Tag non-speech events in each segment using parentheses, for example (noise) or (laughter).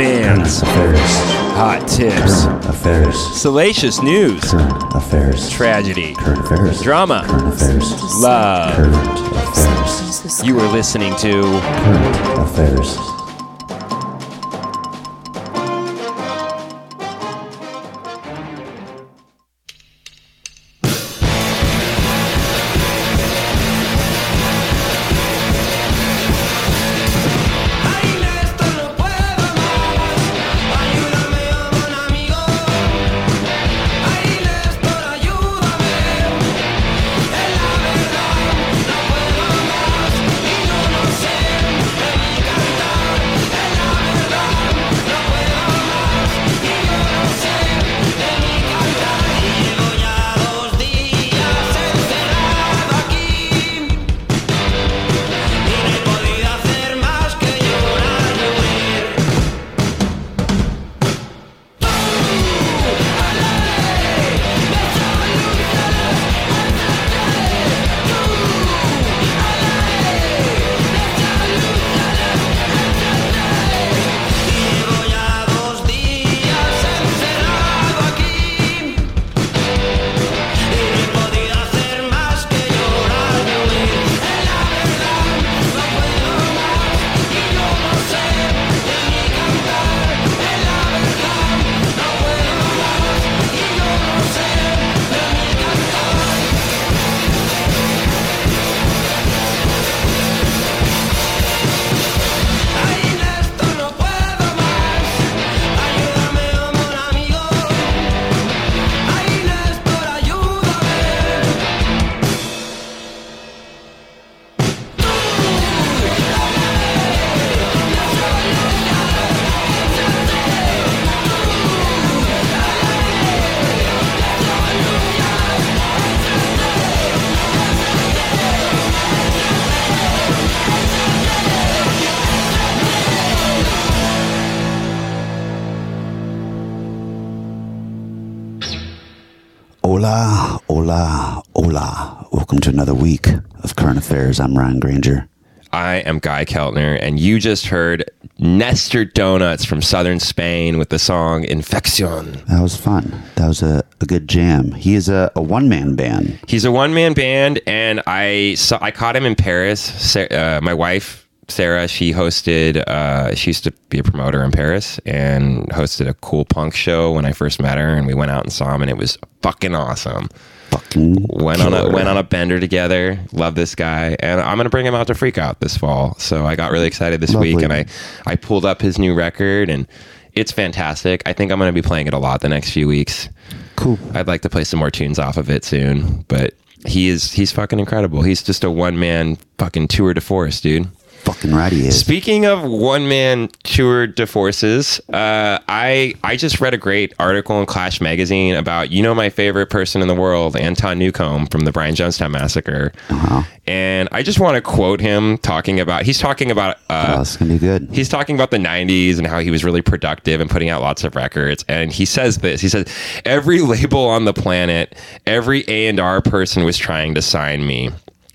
Bands, affairs, hot tips, current affairs, salacious news, current affairs, tragedy, current affairs, drama, current affairs, love. current affairs, You are listening to current affairs. I'm Ryan Granger. I am Guy Keltner, and you just heard Nestor Donuts from southern Spain with the song Infection. That was fun. That was a, a good jam. He is a, a one man band. He's a one man band, and I saw I caught him in Paris. Uh, my wife Sarah, she hosted. Uh, she used to be a promoter in Paris and hosted a cool punk show when I first met her, and we went out and saw him, and it was fucking awesome. Fucking Went on a went on a bender together. Love this guy, and I'm gonna bring him out to Freak Out this fall. So I got really excited this Lovely. week, and I I pulled up his new record, and it's fantastic. I think I'm gonna be playing it a lot the next few weeks. cool. I'd like to play some more tunes off of it soon, but he is he's fucking incredible. He's just a one man fucking tour de force, dude. Fucking right he is. Speaking of one man tour de forces, uh, I I just read a great article in Clash magazine about you know my favorite person in the world, Anton Newcombe from the Brian Jonestown massacre, Uh-huh. and I just want to quote him talking about he's talking about uh, Oh, gonna be good. he's talking about the 90s and how he was really productive and putting out lots of records and he says this he says every label on the planet every a&r person was trying to sign me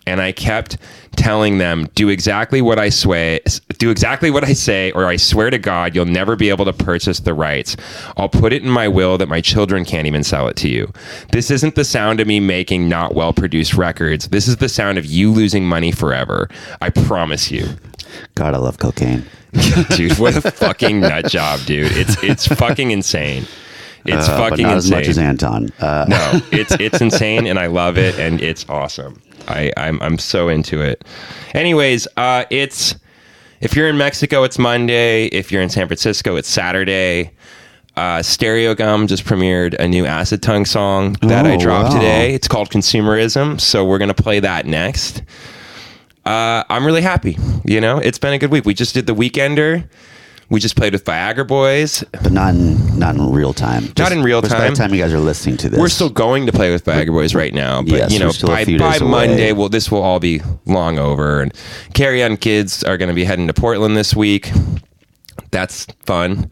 and i kept telling them do exactly what i sway do exactly what i say or i swear to god you'll never be able to purchase the rights. I'll put it in my will that my children can't even sell it to you. This isn't the sound of me making not well produced records. This is the sound of you losing money forever. I promise you. God, I love cocaine. (laughs) dude what a fucking nut job dude. It's it's fucking insane. It's Uh, fucking not insane as much as Anton. Uh, no (laughs) it's it's insane and i love it and it's awesome i i'm, I'm so into it anyways uh it's if you're in mexico it's monday if you're in san francisco it's saturday Uh, Stereogum just premiered a new Acid Tongue song that I Oh, dropped wow. today. It's called Consumerism. So we're going to play that next. Uh, I'm really happy. You know, it's been a good week. We just did the Weekender. We just played with Viagra Boys. but not in not in real time. Just- in real which By time. the time you guys are listening to this, We're still going to play with Viagra Boys right now, but Yes, you know, we're still a by, by. Monday, well, this will all be long over. And Carry On Kids are going to be heading to Portland this week. That's fun.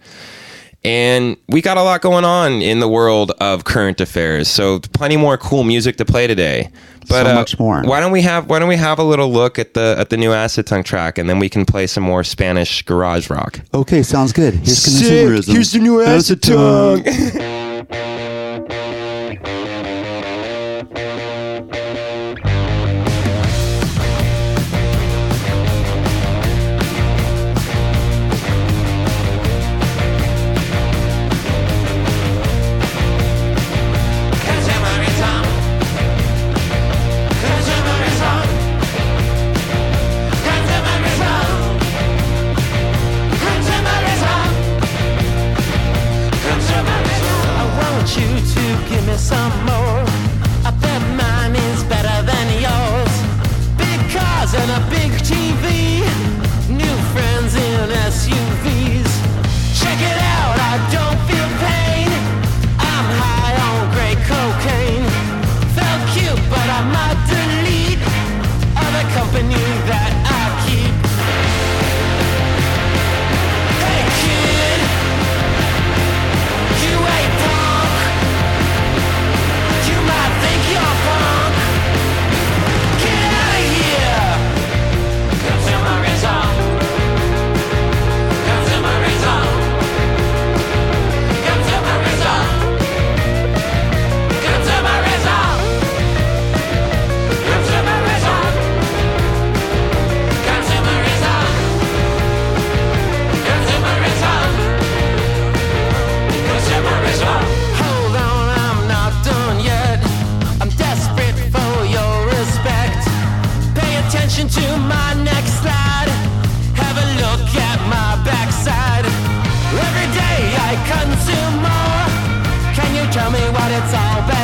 And we got a lot going on in the world of current affairs. So plenty more cool music to play today. But So uh, much more. Why don't we have Why don't we have a little look at the at the new Acid Tongue track, and then we can play some more Spanish garage rock. Okay, sounds good. Here's Sick. consumerism. Here's the new Acid Tongue. (laughs) it's all been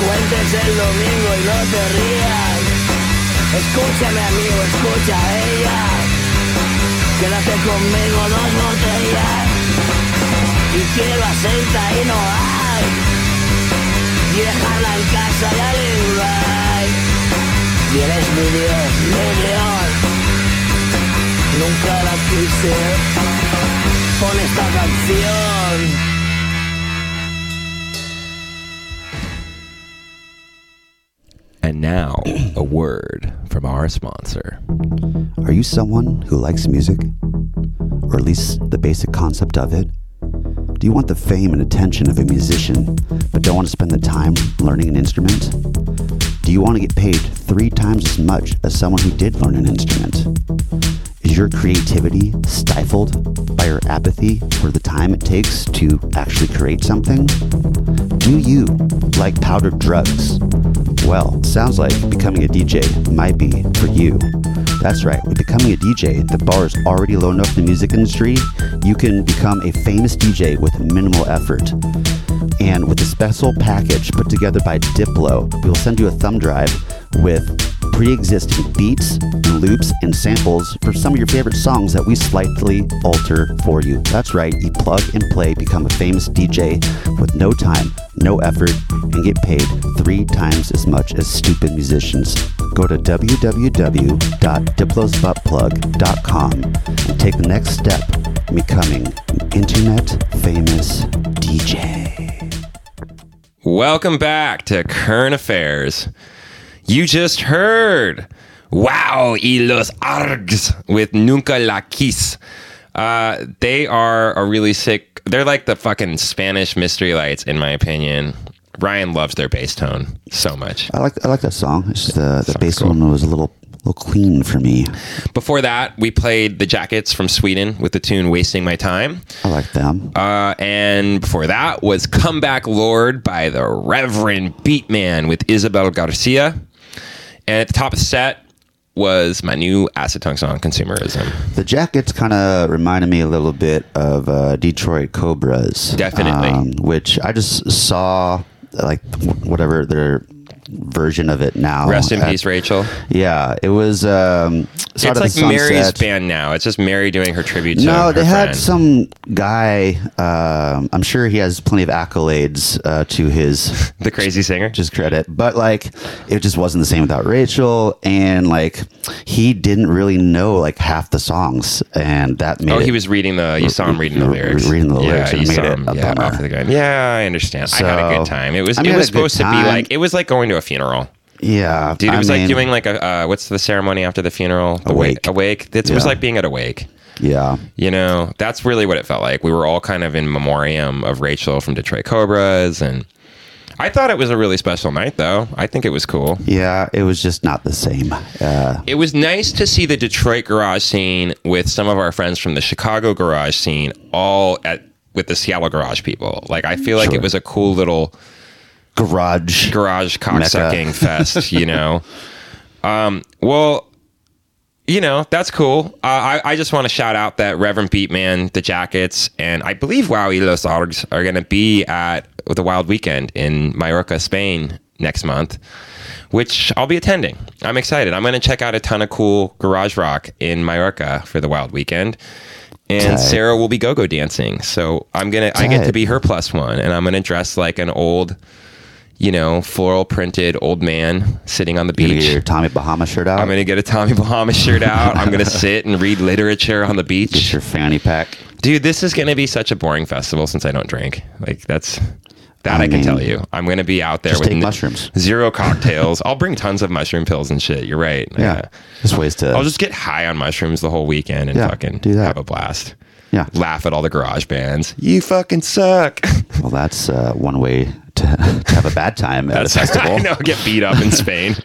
cuentes el domingo y no te rías. Escúchame amigo, escucha a ella. Quédate conmigo dos botellas. Y quiero aceite y no hay. Y dejarla en casa y al Y eres mi Dios, mi Dios. Nunca la quise. Pon esta canción. And now, a (clears throat) word from our sponsor. Are you someone who likes music? Or at least the basic concept of it? Do you want the fame and attention of a musician, but don't want to spend the time learning an instrument? Do you want to get paid three times as much as someone who did learn an instrument? Is your creativity stifled by your apathy for the time it takes to actually create something? Do you like powdered drugs? Well, sounds like becoming a DJ might be for you. That's right, with becoming a DJ, the bar is already low enough in the music industry, you can become a famous DJ with minimal effort. And with a special package put together by Diplo, we will send you a thumb drive with pre-existing beats, and loops, and samples for some of your favorite songs that we slightly alter for you. That's right, you plug and play, become a famous DJ with no time, no effort, and get paid three times as much as stupid musicians. Go to www.diplosbuttplug.com and take the next step in becoming an internet famous DJ. Welcome back to Current Affairs. You just heard Wau y los Arrrghs with Nunca la Quise. Uh, they are a really sick, they're like the fucking Spanish Mystery Lights, in my opinion. Ryan loves their bass tone so much. I like I like that song. It's just the the Sounds bass cool. one was a little little clean for me. Before that, we played the Jackets from Sweden with the tune Wasting My Time. I like them. Uh, and before that was Comeback Lord by the Reverend Beatman with Isabel Garcia. And at the top of the set was my new Acid Tongue song, Consumerism. The jackets kind of reminded me a little bit of uh, Detroit Cobras. Definitely. um, which I just saw like whatever their version of it now. Rest in at- peace, Rachel. Yeah, it was um, Start it's of like the Mary's band now. It's just Mary doing her tribute to No, her they had friend. some guy. Um, I'm sure he has plenty of accolades uh, to his (laughs) the crazy singer. just credit, but like it just wasn't the same without Rachel, and like he didn't really know like half the songs, and that made Oh, it, he was reading the. You saw him reading the lyrics. reading the lyrics Yeah, and you made saw it him. Yeah, off of the gun. Yeah, I understand. I had a good time. It was. I mean, it was had a good supposed to be like. It was like going to a funeral. Yeah, Dude, it I was like mean, doing like a uh, what's the ceremony after the funeral? The Awake. Wake. Awake. It was like being at a wake. yeah, You know, that's really what it felt like. We were all kind of in memoriam of Rachel from Detroit Cobras, and I thought it was a really special night, though. I think it was cool. yeah. It was just not the same. Uh, It was nice to see the Detroit garage scene with some of our friends from the Chicago garage scene all at with the Seattle garage people. Like I feel like Sure. it was a cool little garage. garage cocksucking fest, you know. (laughs) Um, well, you know that's cool. Uh, I I just want to shout out that Reverend Beatman, the Jackets, and I believe Wau y Los Arrrghs are going to be at the Wild Weekend in Mallorca, Spain next month. Which I'll be attending. I'm excited. I'm going to check out a ton of cool garage rock in Mallorca for the Wild Weekend. And Tight. Sarah will be go-go dancing. So I'm going to I get to be her plus one and I'm going to dress like an old you know, floral printed old man sitting on the beach. get your Tommy Bahama shirt out. I'm gonna get a Tommy Bahama shirt out. I'm gonna (laughs) sit and read literature on the get beach. your fanny pack. Dude, this is gonna be such a boring festival since I don't drink. Like that's that I, I can mean, tell you. I'm gonna be out there with n- mushrooms. zero (laughs) cocktails. I'll bring tons of mushroom pills and shit. You're right. Yeah, just ways to. I'll just get high on mushrooms the whole weekend and Yeah, fucking do that. have a blast. yeah. Laugh at all the garage bands. You fucking suck. (laughs) Well, that's uh, one way to, to have a bad time at a (laughs) festival. I know. Get beat up in Spain. (laughs)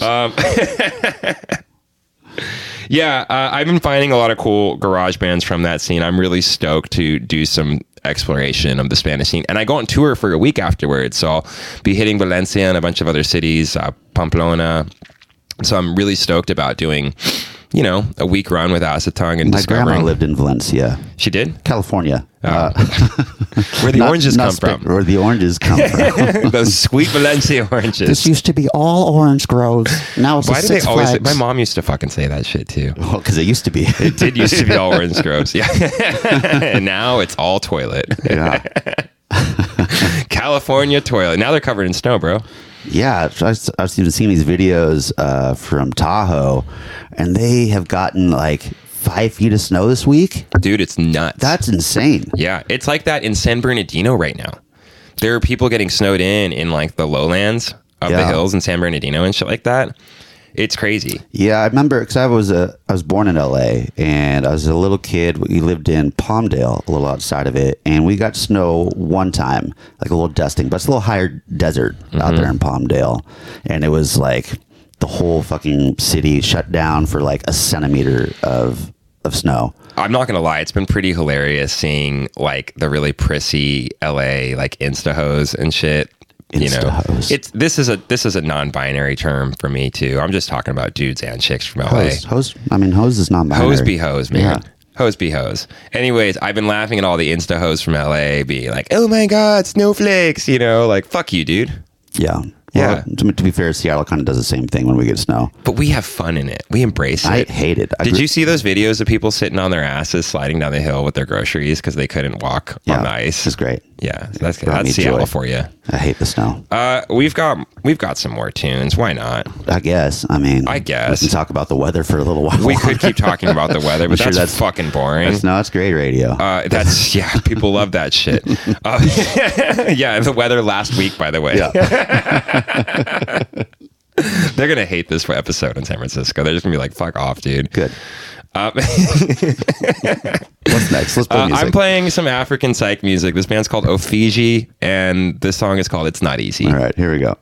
um, (laughs) yeah, uh, I've been finding a lot of cool garage bands from that scene. I'm really stoked to do some exploration of the Spanish scene, and I go on tour for a week afterwards. So I'll be hitting Valencia and a bunch of other cities, uh, Pamplona. So I'm really stoked about doing, you know, a week run with Acid Tongue and My discovering. grandma lived in Valencia, She did. California. Uh, Where the not- (laughs) oranges not come Spa- from? Where the oranges come (laughs) from. Those sweet Valencia oranges. This used to be all orange groves. Now it's Why do they always? My mom used to fucking say that shit too. Well, because it used to be. It did used to be all orange (laughs) groves, yeah. and now it's all toilet. yeah. California toilet. Now they're covered in snow, bro. Yeah, I was, I was even seeing these videos uh, from Tahoe, and they have gotten like five feet of snow this week. Dude, it's nuts. That's insane. yeah, it's like that in San Bernardino right now. There are people getting snowed in in like the lowlands of the hills in San Bernardino and shit like that. It's crazy. Yeah, I remember because I was a I was born in L.A. and I was a little kid. We lived in Palmdale, a little outside of it, and we got snow one time, like a little dusting, but it's a little higher desert out there mm-hmm. in Palmdale, and it was like the whole fucking city shut down for like a centimeter of of snow. I'm not gonna lie, it's been pretty hilarious seeing like the really prissy LA like insta hose and shit. You know, Insta-hose. it's this is a this is a non-binary term for me too. I'm just talking about dudes and chicks from LA. Hose, hose. I mean, hose is not Hose be hose, man. Yeah. Hose be hose. Anyways, I've been laughing at all the insta hoes from LA being like, "Oh my god, snowflakes!" You know, like fuck you, dude. Yeah. Yeah. Well, to, to be fair, Seattle kind of does the same thing when we get snow. But we have fun in it. We embrace it. I hate it. I Did you see those videos of people sitting on their asses sliding down the hill with their groceries because they couldn't walk Yeah, on the ice? Is great. Yeah, that's Brought that's Seattle joy. for you. I hate the snow. Uh, we've got we've got some more tunes. Why not? I guess. I mean, I guess. we can talk about the weather for a little while. We could keep talking about the weather, (laughs) but sure that's, that's- fucking boring. That's, no, it's great radio. Uh, that's (laughs) yeah, people love that shit. Uh, (laughs) yeah, the weather last week, by the way. yeah. (laughs) They're gonna hate this episode in San Francisco. They're just gonna be like, "Fuck off, dude." Good. Um, What's next? Let's play uh, music. I'm playing some African psych music. This band's called Ofege, and this song is called "It's Not Easy." All right, here we go.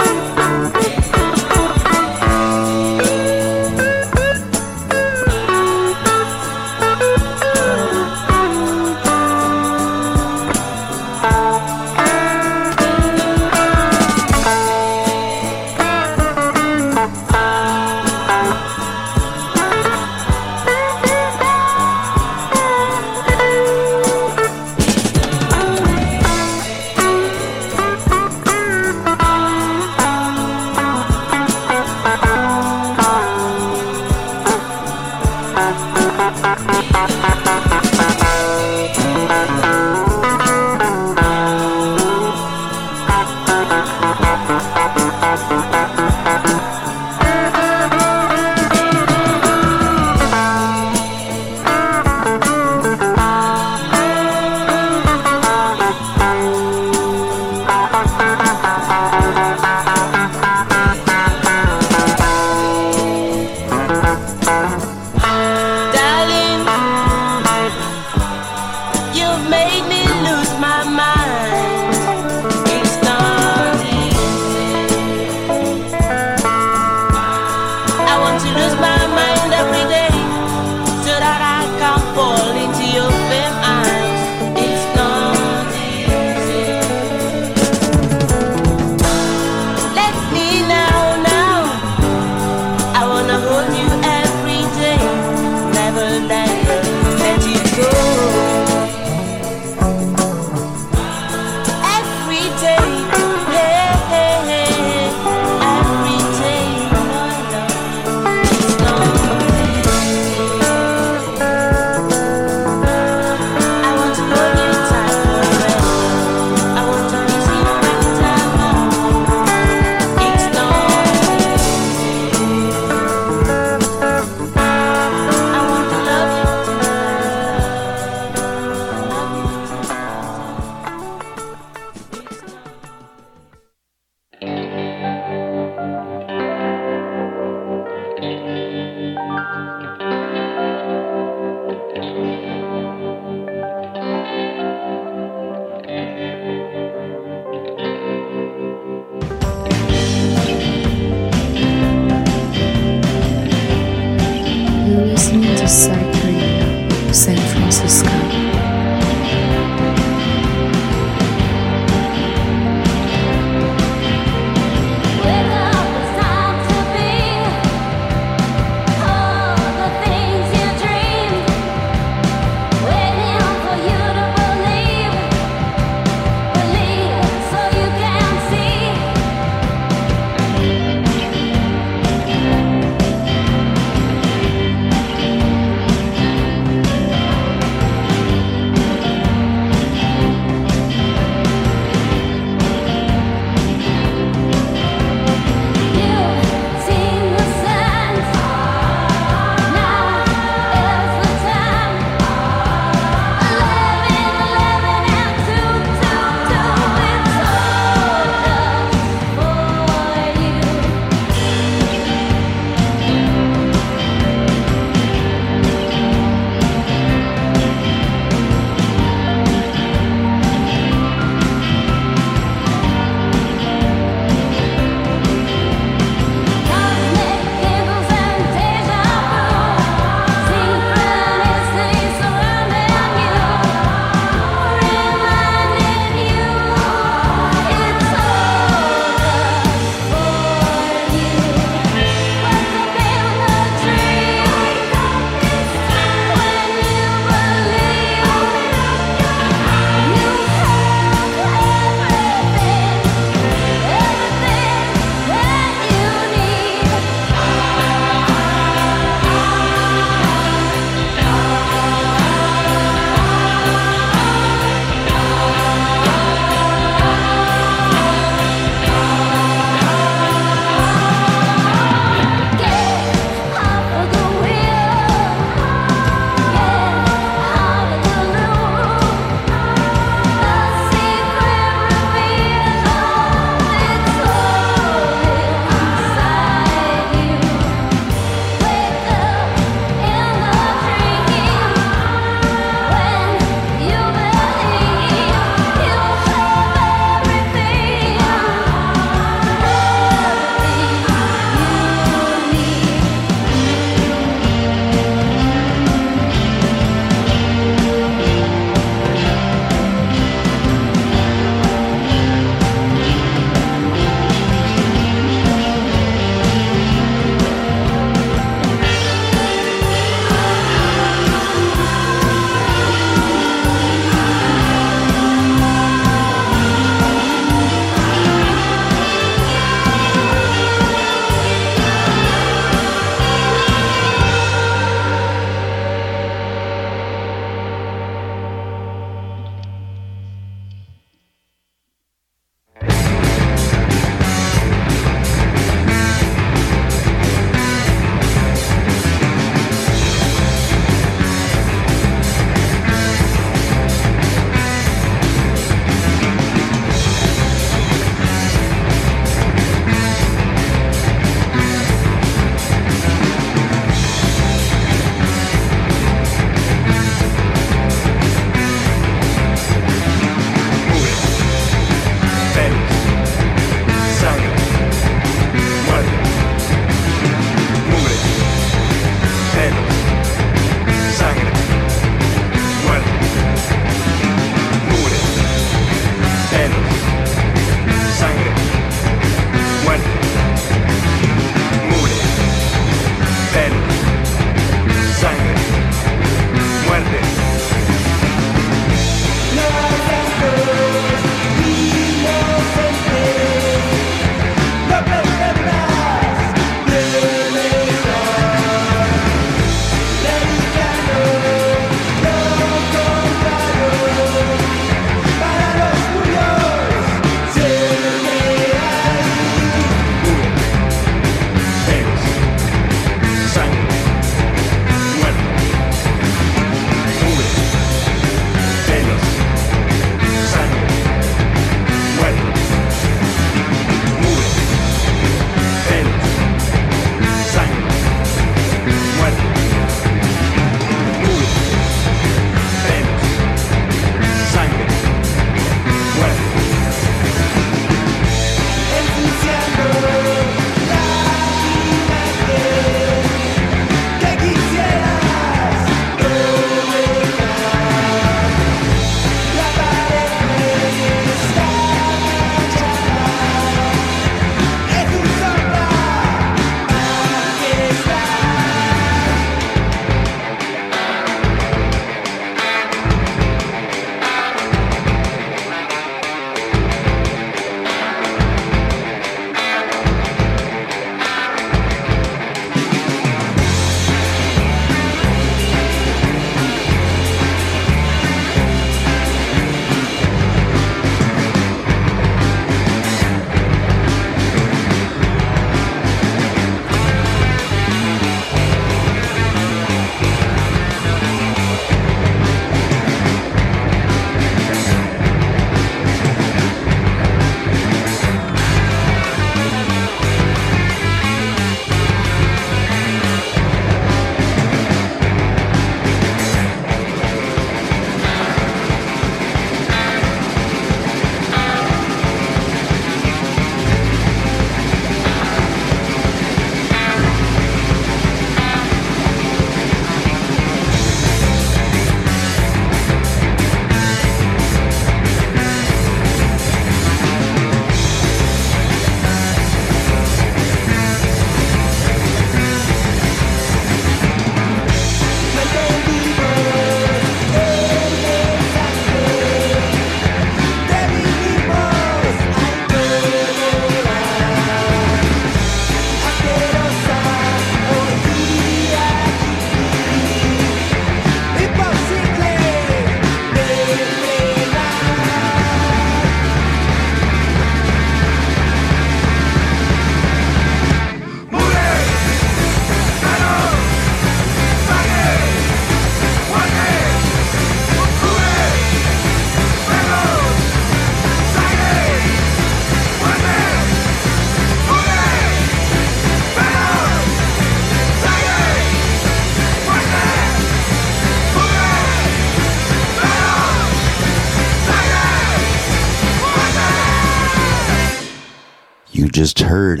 Just heard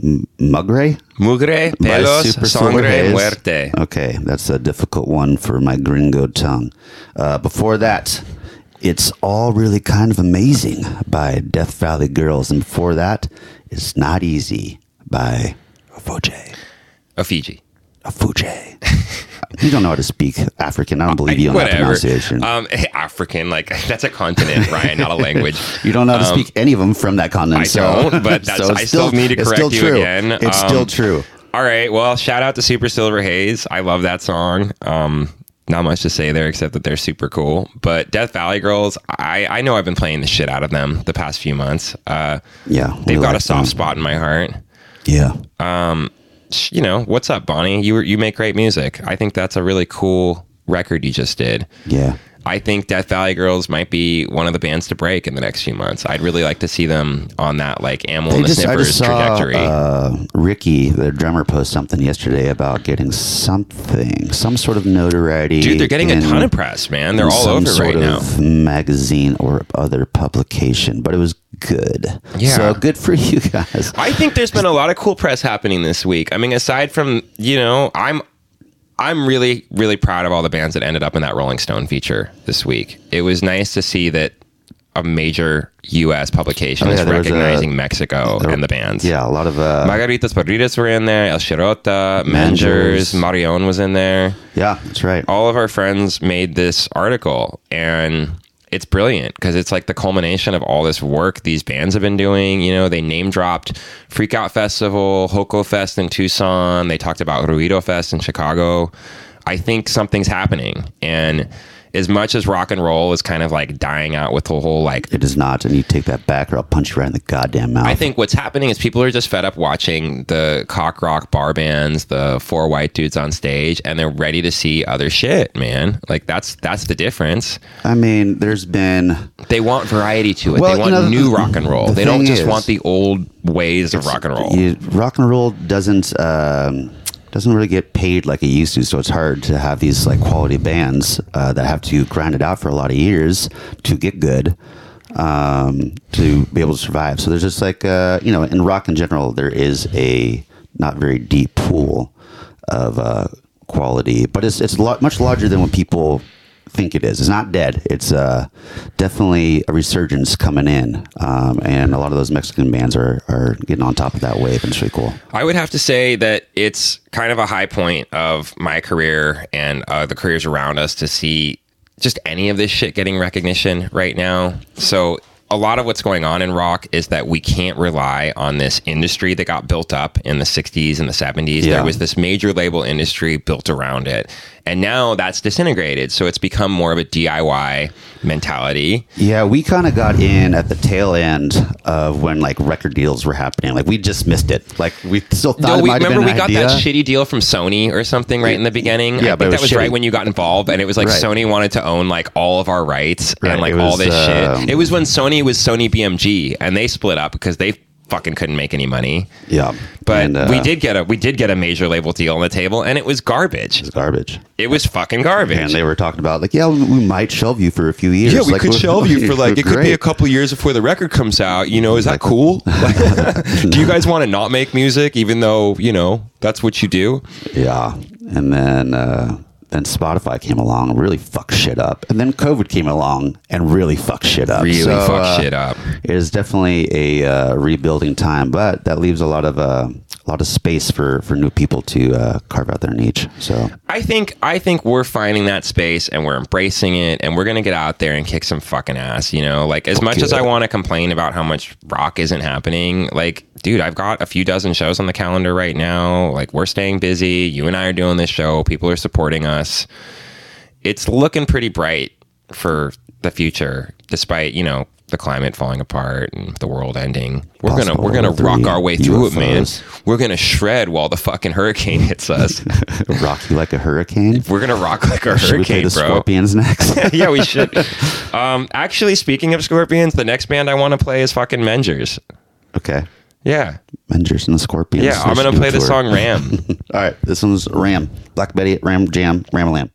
Mugre? Mugre, pelos, sangre, muerte. Okay, that's a difficult one for my gringo tongue. Uh, before that, it's all really kind of amazing by Death Valley Girls, and before that, it's not easy by Ofege. A Fiji. Ofege. (laughs) you don't know how to speak African. I don't believe you on that pronunciation. Um, African, like (laughs) that's a continent, Ryan, not a (laughs) language. you don't know how to um, speak any of them from that continent. I so, don't, but that's- it's I still need to correct still you true. again. It's Um, still true. All right. Well, shout out to Super Silver Haze. I love that song. Um, not much to say there except that they're super cool. But Death Valley Girls, I, I know I've been playing the shit out of them the past few months. Uh, Yeah, they've got like a soft them. spot in my heart. Yeah. Sh- You know, what's up, Bonnie? You you make great music. I think that's a really cool record you just did. Yeah. I think Death Valley Girls might be one of the bands to break in the next few months. I'd really like to see them on that like Amel and the just saw trajectory. uh, Ricky, the drummer, post something yesterday about getting something, some sort of notoriety. Dude, they're getting a ton of press, man. They're all over right now. magazine or other publication, but it was good. Yeah. So good for (laughs) you guys. I think there's been a lot of cool press happening this week. I mean, aside from you know, I'm I'm really really proud of all the bands that ended up in that Rolling Stone feature this week. It was nice to see that a major U.S. publication Oh, yeah, is was a- recognizing Mexico there- and the bands. Yeah, a lot of uh, Margaritas Podridas were in there. El Chirota. Mangers, Marion was in there. yeah, that's right. all of our friends made this article and it's brilliant because it's like the culmination of all this work these bands have been doing. You know, they name dropped Freak Out Festival, HoCo Fest in Tucson. They talked about Ruido Fest in Chicago. I think something's happening. And as much as rock and roll is kind of like dying out with the whole like It is not, and you take that back, or I'll punch you right in the goddamn mouth. I think what's happening is people are just fed up watching the cock rock bar bands, the four white dudes on stage, and they're ready to see other shit, man. Like that's that's the difference. I mean, there's been They want variety to it. Well, they you want know, new rock and roll. the They don't just is- want the old ways of rock and roll. you, rock and roll doesn't um, doesn't really get paid like it used to, so it's hard to have these like quality bands uh, that have to grind it out for a lot of years to get good um, to be able to survive. So there's just like uh, you know, in rock in general, there is a not very deep pool of uh, quality, but it's it's lo- much larger than what people think it is. It's not dead. It's uh, definitely a resurgence coming in, um, and a lot of those Mexican bands are, are getting on top of that wave, and it's really cool. I would have to say that it's kind of a high point of my career and uh, the careers around us to see just any of this shit getting recognition right now. So a lot of what's going on in rock is that we can't rely on this industry that got built up in the 60s and the 70s. Yeah. There was this major label industry built around it. And now that's disintegrated. So it's become more of a DIY mentality. Yeah, we kind of got in at the tail end of when like record deals were happening. Like we just missed it. Like we still thought No, it we remember we got idea. that shitty deal from Sony or something right in the beginning. Yeah, I but it that was was right when you got involved, and it was like Right. Sony wanted to own like all of our rights Right, and like it all this um, shit. It was when Sony was Sony BMG, and they split up because they fucking couldn't make any money. Yeah, But And, uh, we did get a we did get a major label deal on the table, and it was garbage. It was garbage. It was fucking garbage. And they were talking about like, yeah, we we might shelve you for a few years. yeah, we Like, could shelve you for (laughs) like it could be a couple years before the record comes out. You know, is that cool? (laughs) (laughs) do you guys want to not make music, even though you know that's what you do? Yeah, and then uh, then Spotify came along and really fucked shit up, and then COVID came along and really fucked shit up. Really So, fuck uh, shit up. It is definitely a uh, rebuilding time, but that leaves a lot of uh, a lot of space for for new people to uh, carve out their niche. So I think I think we're finding that space and we're embracing it and we're gonna get out there and kick some fucking ass. You know, like as much as I want to complain about how much rock isn't happening, like dude, I've got a few dozen shows on the calendar right now. Like we're staying busy. You and I are doing this show. People are supporting us. It's looking pretty bright for the future, despite you know the climate falling apart and the world ending. We're gonna we're gonna rock our way through it, man. We're gonna shred while the fucking hurricane hits us. (laughs) rock you like a hurricane. We're gonna rock like a Should we play the bro. Scorpions next? (laughs) yeah, we (laughs) should. Um, actually, speaking of Scorpions, the next band I want to play is fucking Mengers. okay, Yeah, Mengers and the Scorpions. yeah. I'm gonna play the song Ram. (laughs) All right, this one's Ram. Black Betty, Ram Jam, Ram Lamb.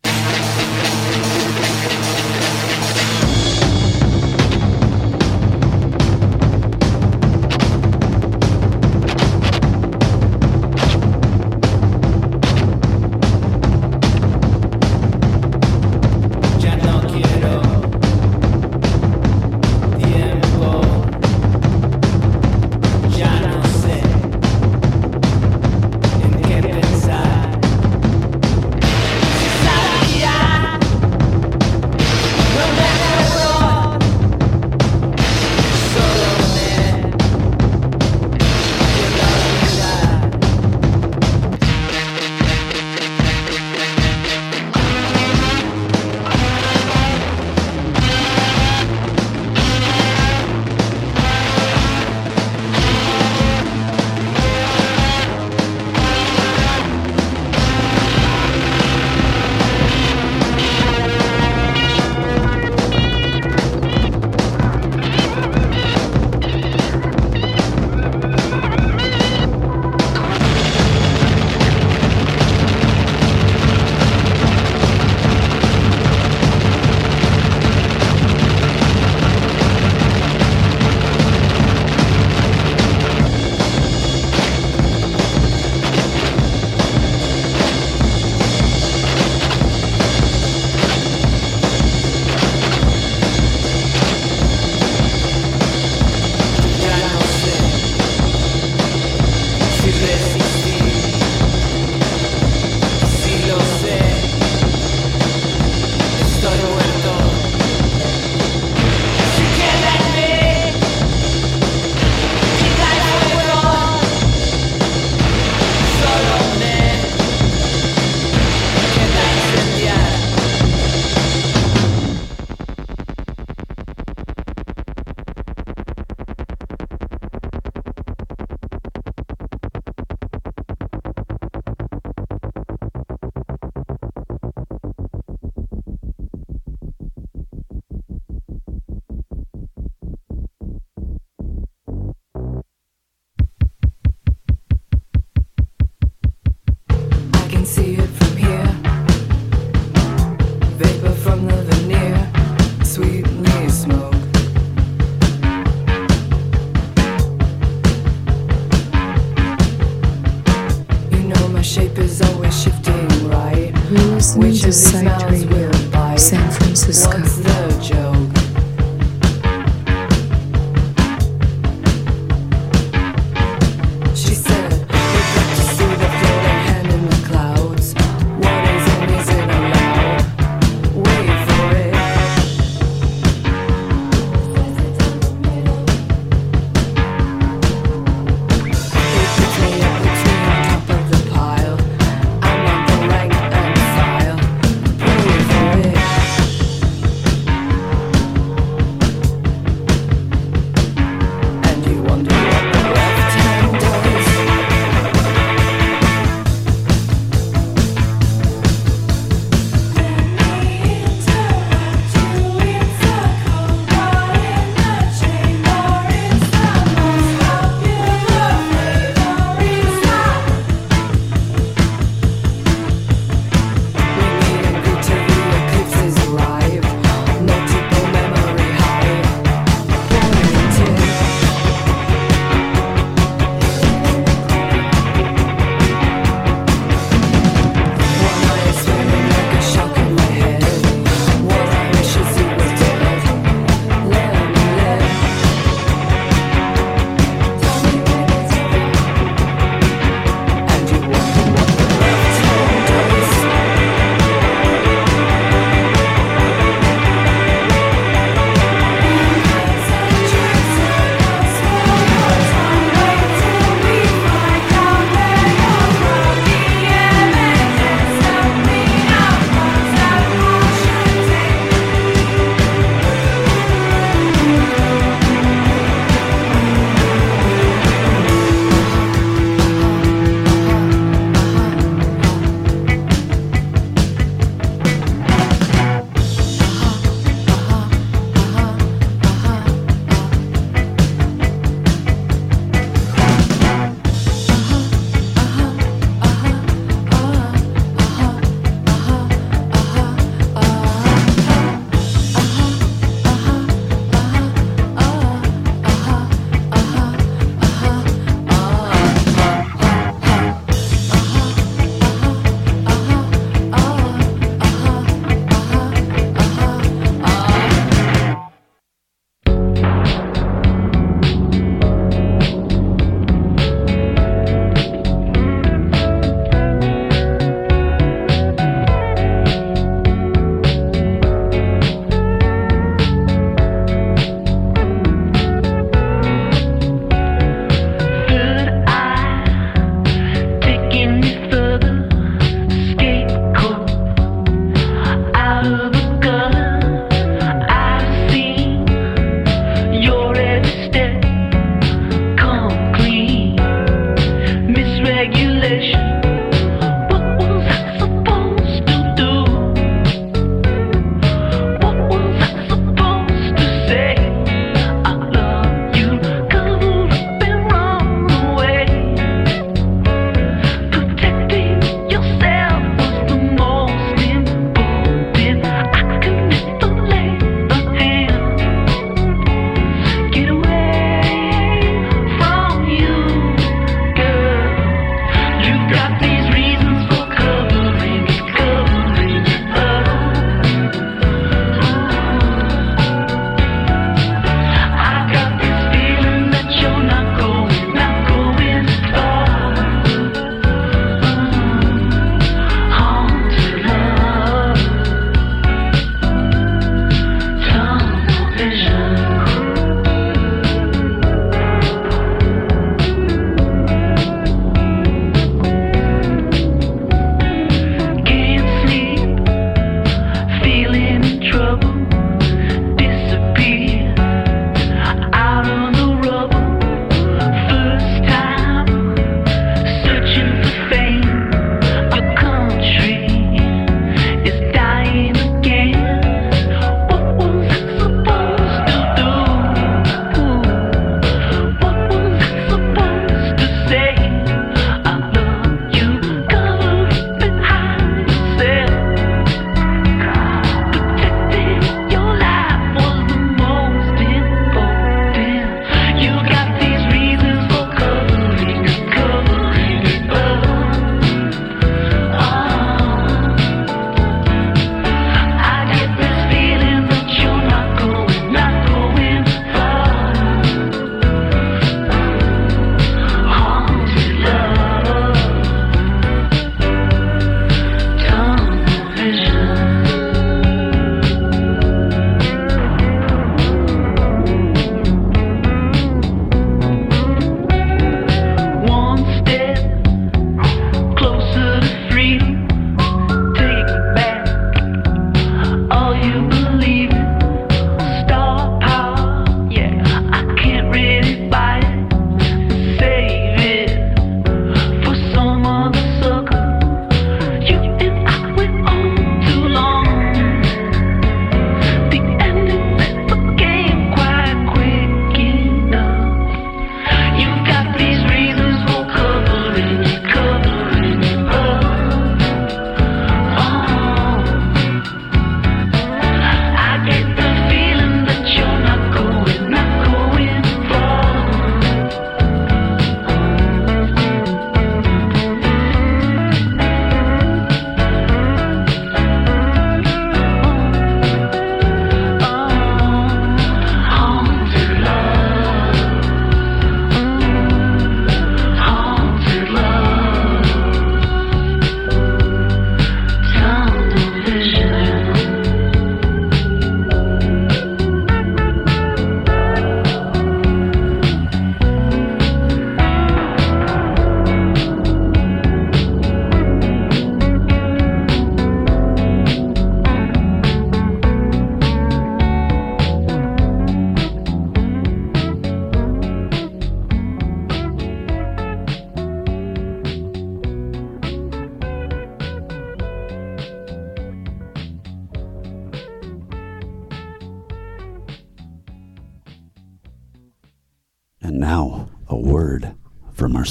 Is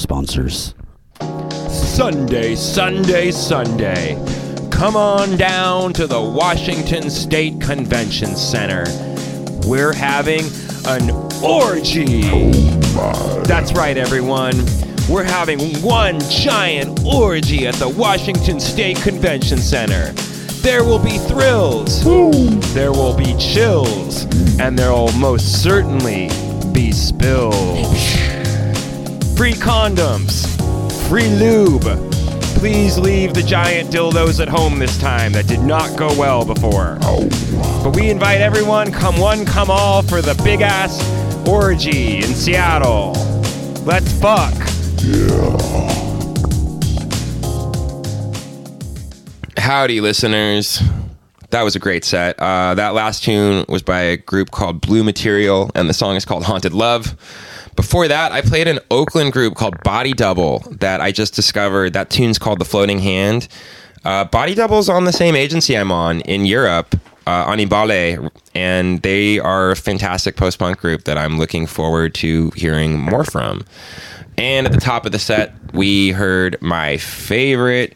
sponsors. Sunday, Sunday, Sunday. Come on down to the Washington State Convention Center. We're having an orgy. That's right, everyone. We're having one giant orgy at the Washington State Convention Center. There will be thrills, there will be chills, and there will most certainly be spills. Free condoms, free lube. Please leave the giant dildos at home this time. That did not go well before. But we invite everyone, come one, come all, for the big ass orgy in Seattle. Let's fuck. Yeah. Howdy, listeners. That was a great set. Uh, that last tune was by a group called Blue Material, and the song is called Haunted Love. Before that, I played an Oakland group called Body Double that I just discovered. That tune's called The Floating Hand. Uh, Body Double's on the same agency I'm on in Europe, uh, Anibale, and they are a fantastic post punk group that I'm looking forward to hearing more from. And at the top of the set, we heard my favorite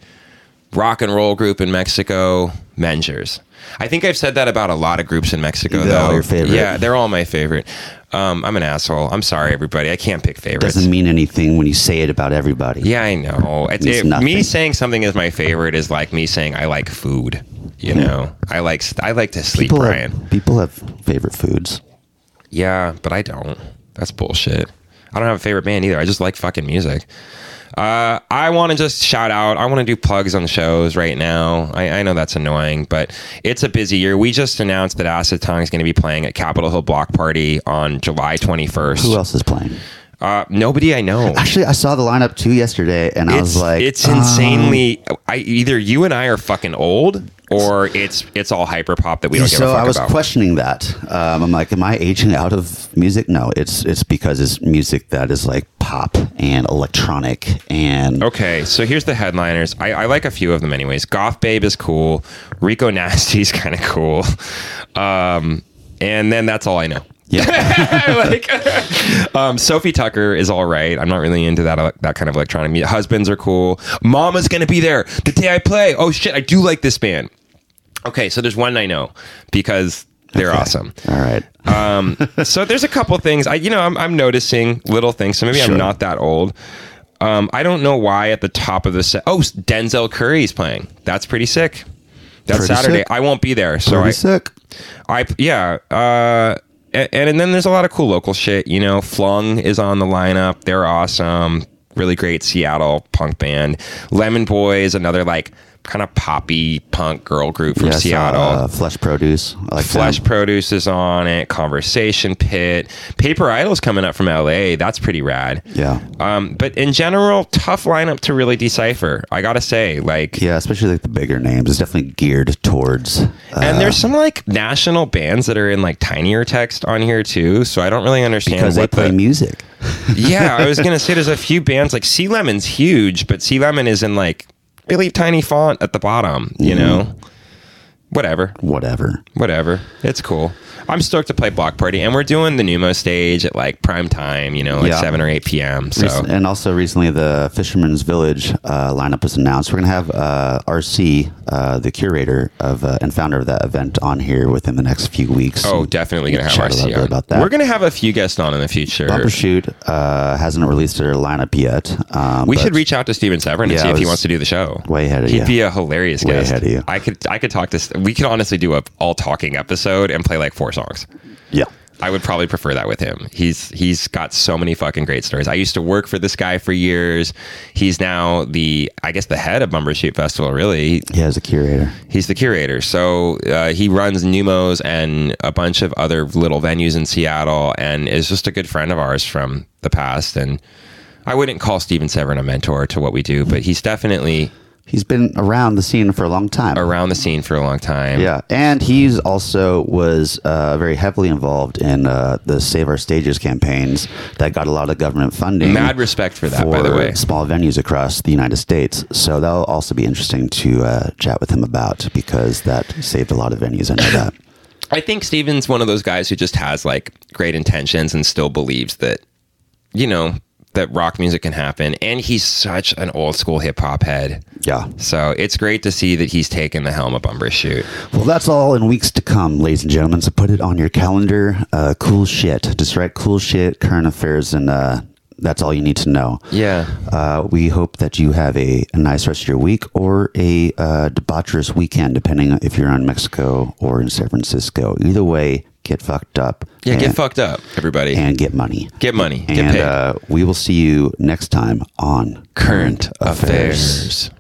rock and roll group in Mexico, Mengers. I think I've said that about a lot of groups in Mexico, They're though. all your favorite. Yeah, they're all my favorite. Um, I'm an asshole. I'm sorry, everybody. I can't pick favorites. Doesn't mean anything when you say it about everybody. yeah, I know. It's, it- nothing. me saying something is my favorite is like me saying I like food. You know, I like I like to sleep, People Brian. have, people have favorite foods. Yeah, but I don't. That's bullshit. I don't have a favorite band either. I just like fucking music. Uh, I want to just shout out. I want to do plugs on shows right now. I, I know that's annoying, but it's a busy year. We just announced that Acid Tongue is going to be playing at Capitol Hill Block Party on July 21st. Who else is playing? Uh, nobody I know. Actually, I saw the lineup too yesterday, and I it's was like, it's um, insanely. I either you and I are fucking old, or it's it's all hyper pop that we don't give so a fuck I was about. questioning that. Um, I'm like, am I aging out of music? No, it's it's because it's music that is like pop and electronic and Okay, so here's the headliners. I, I like a few of them, anyways. Goth Babe is cool. Rico Nasty's (laughs) kind of cool. Um, and then that's all I know. yeah. (laughs) like, (laughs) um, Sofi Tukker is all right. I'm not really into that that kind of electronic music. Husbands are cool. Mama's gonna be there the day I play. Oh shit, I do like this band. Okay, so there's one I know because they're awesome. All right. Um, (laughs) so there's a couple things I, you know, I'm, I'm noticing little things. So maybe Sure. I'm not that old. Um, I don't know why at the top of the set. Oh, Denzel Curry's playing. That's pretty sick. That's Pretty Saturday. sick. I won't be there, so Pretty I, sick. I, yeah. Uh, and, and then there's a lot of cool local shit. You know, Flung is on the lineup. They're awesome. Really great Seattle punk band. Lemon Boys, another like kind of poppy punk girl group from Yeah, Seattle. uh, Flesh Produce. I like Flesh them. Produce is on it. Conversation Pit. Paper Idol's coming up from LA. That's pretty rad. Yeah. Um, but in general, tough lineup to really decipher. I gotta say, like, Yeah, especially like the bigger names. It's definitely geared towards. Uh, and there's some like national bands that are in like tinier text on here too. So I don't really understand because they what play the, music. yeah, I was (laughs) gonna say there's a few bands like Sea Lemon's huge, but Sea Lemon is in like really tiny font at the bottom. You Mm-hmm. know, whatever. Whatever. whatever. It's cool. I'm stoked to play Block Party, and we're doing the Numo stage at like prime time, you know, like Yeah. seven or eight p.m. So Recent- and also recently, the Fisherman's Village uh, lineup was announced. We're gonna have uh, RC, uh, the curator of uh, and founder of that event, on here within the next few weeks. oh, definitely gonna have Chat a little RC bit about that. We're gonna have a few guests on in the future. Bumbershoot uh, hasn't released their lineup yet. Um, We but should reach out to Steven Severin and Yeah, see I if he was wants to do the show. way ahead of He'd you. be a hilarious Way guest. ahead of you. I could I could talk to. We could honestly do a all talking episode and play like four songs. Yeah. I would probably prefer that with him. He's he's got so many fucking great stories. I used to work for this guy for years. He's now the I guess the head of Bumbershoot Festival. Really, Yeah, as a curator. he's the curator. So uh, he runs Neumos and a bunch of other little venues in Seattle, and is just a good friend of ours from the past. And I wouldn't call Steven Severin a mentor to what we do, but he's definitely He's been around the scene for a long time. around the scene for a long time. Yeah, and he's also was uh, very heavily involved in uh, the Save Our Stages campaigns that got a lot of government funding. Mad respect for that, by the way. small venues across the United States. So that'll also be interesting to uh, chat with him about because that saved a lot of venues. I know that. (coughs) I think Steven's one of those guys who just has like great intentions and still believes that you know, that rock music can happen. And he's such an old school hip hop head. Yeah. So it's great to see that he's taken the helm of Bumbershoot. Well, that's all in weeks to come, ladies and gentlemen. So put it on your calendar. Uh, cool shit. Just write cool shit, current affairs, and uh, that's all you need to know. Yeah. Uh, we hope that you have a, a nice rest of your week or a uh, debaucherous weekend, depending if you're in Mexico or in San Francisco. Either way, get fucked up. Yeah, and, get fucked up, everybody. and get money. get money. Get and paid. uh, we will see you next time on Current affairs. Qué